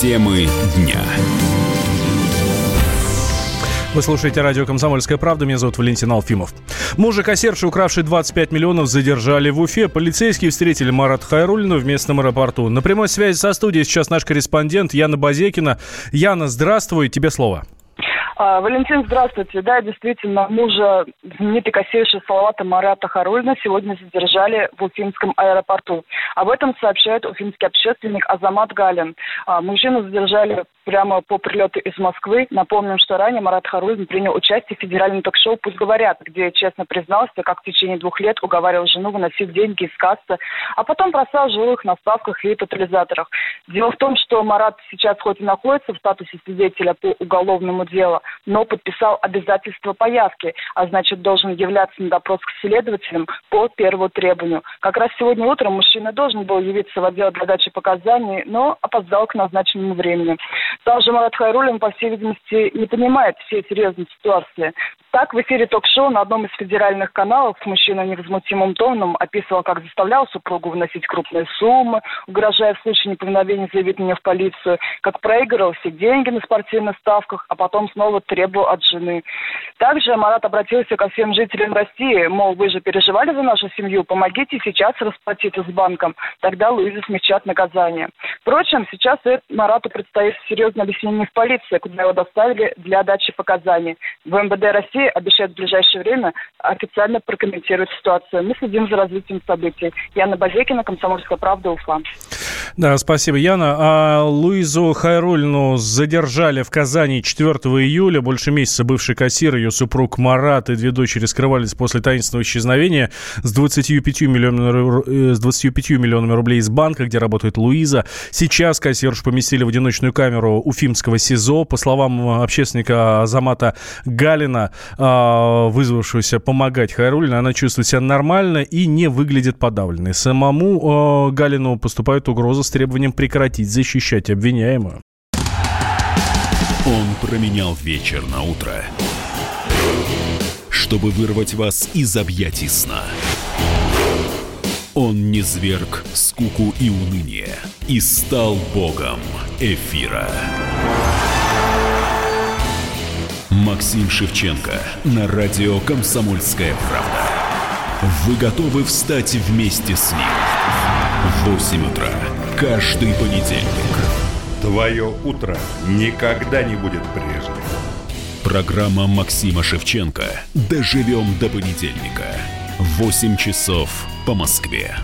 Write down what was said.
Темы дня. Вы слушаете радио «Комсомольская правда». Меня зовут Валентин Алфимов. Мужа кассирши, укравший 25 миллионов, задержали в Уфе. Полицейские встретили Марат Хайрулина в местном аэропорту. На прямой связи со студией сейчас наш корреспондент Яна Базекина. Яна, здравствуй, тебе слово. А, Валентин, здравствуйте. Да, действительно, мужа знаменитой кассирши Салавата Марата Харульна сегодня задержали в Уфимском аэропорту. Об этом сообщает уфимский общественник Азамат Галин. А, мужчину задержали прямо по прилету из Москвы. Напомним, что ранее Марат Харульн принял участие в федеральном ток-шоу «Пусть говорят», где честно признался, как в течение двух лет уговаривал жену выносить деньги из кассы, а потом бросал живых на ставках и тотализаторах. Дело в том, что Марат сейчас хоть и находится в статусе свидетеля по уголовному делу, но подписал обязательство появки, а значит должен являться на допрос к следователям по первому требованию. Как раз сегодня утром мужчина должен был явиться в отдел для дачи показаний, но опоздал к назначенному времени. Сам же Марат Хайрулин, по всей видимости, не понимает всей серьезности ситуации. Так, в эфире ток-шоу на одном из федеральных каналов мужчина невозмутимым тоном описывал, как заставлял супругу вносить крупные суммы, угрожая в случае неповиновения заявить меня в полицию, как проигрывал все деньги на спортивных ставках, а потом снова требовал от жены. Также Марат обратился ко всем жителям России, мол, вы же переживали за нашу семью, помогите сейчас расплатиться с банком, тогда Луиза смягчат наказание. Впрочем, сейчас Марату предстоит серьезное объяснение в полиции, куда его доставили для дачи показаний. В МВД России обещает в ближайшее время официально прокомментировать ситуацию. Мы следим за развитием событий. Яна Базекина, Комсомольская правда, Уфа. Да, спасибо, Яна. А Луизу Хайрульну задержали в Казани 4 июля. Больше месяца бывший кассир, ее супруг Марат и две дочери скрывались после таинственного исчезновения с 25 миллионами, э, с 25 миллионами рублей из банка, где работает Луиза. Сейчас кассирш поместили в одиночную камеру Уфимского СИЗО. По словам общественника Азамата Галина, а, вызвавшегося помогать Хайрулина, она чувствует себя нормально и не выглядит подавленной. Самому а, Галину поступают угрозы с требованием прекратить защищать обвиняемую. Он променял вечер на утро, чтобы вырвать вас из объятий сна. Он не зверг скуку и уныние и стал богом эфира. Максим Шевченко на радио «Комсомольская правда». Вы готовы встать вместе с ним? В 8 утра каждый понедельник. Твое утро никогда не будет прежним. Программа Максима Шевченко «Доживем до понедельника». 8 часов по Москве.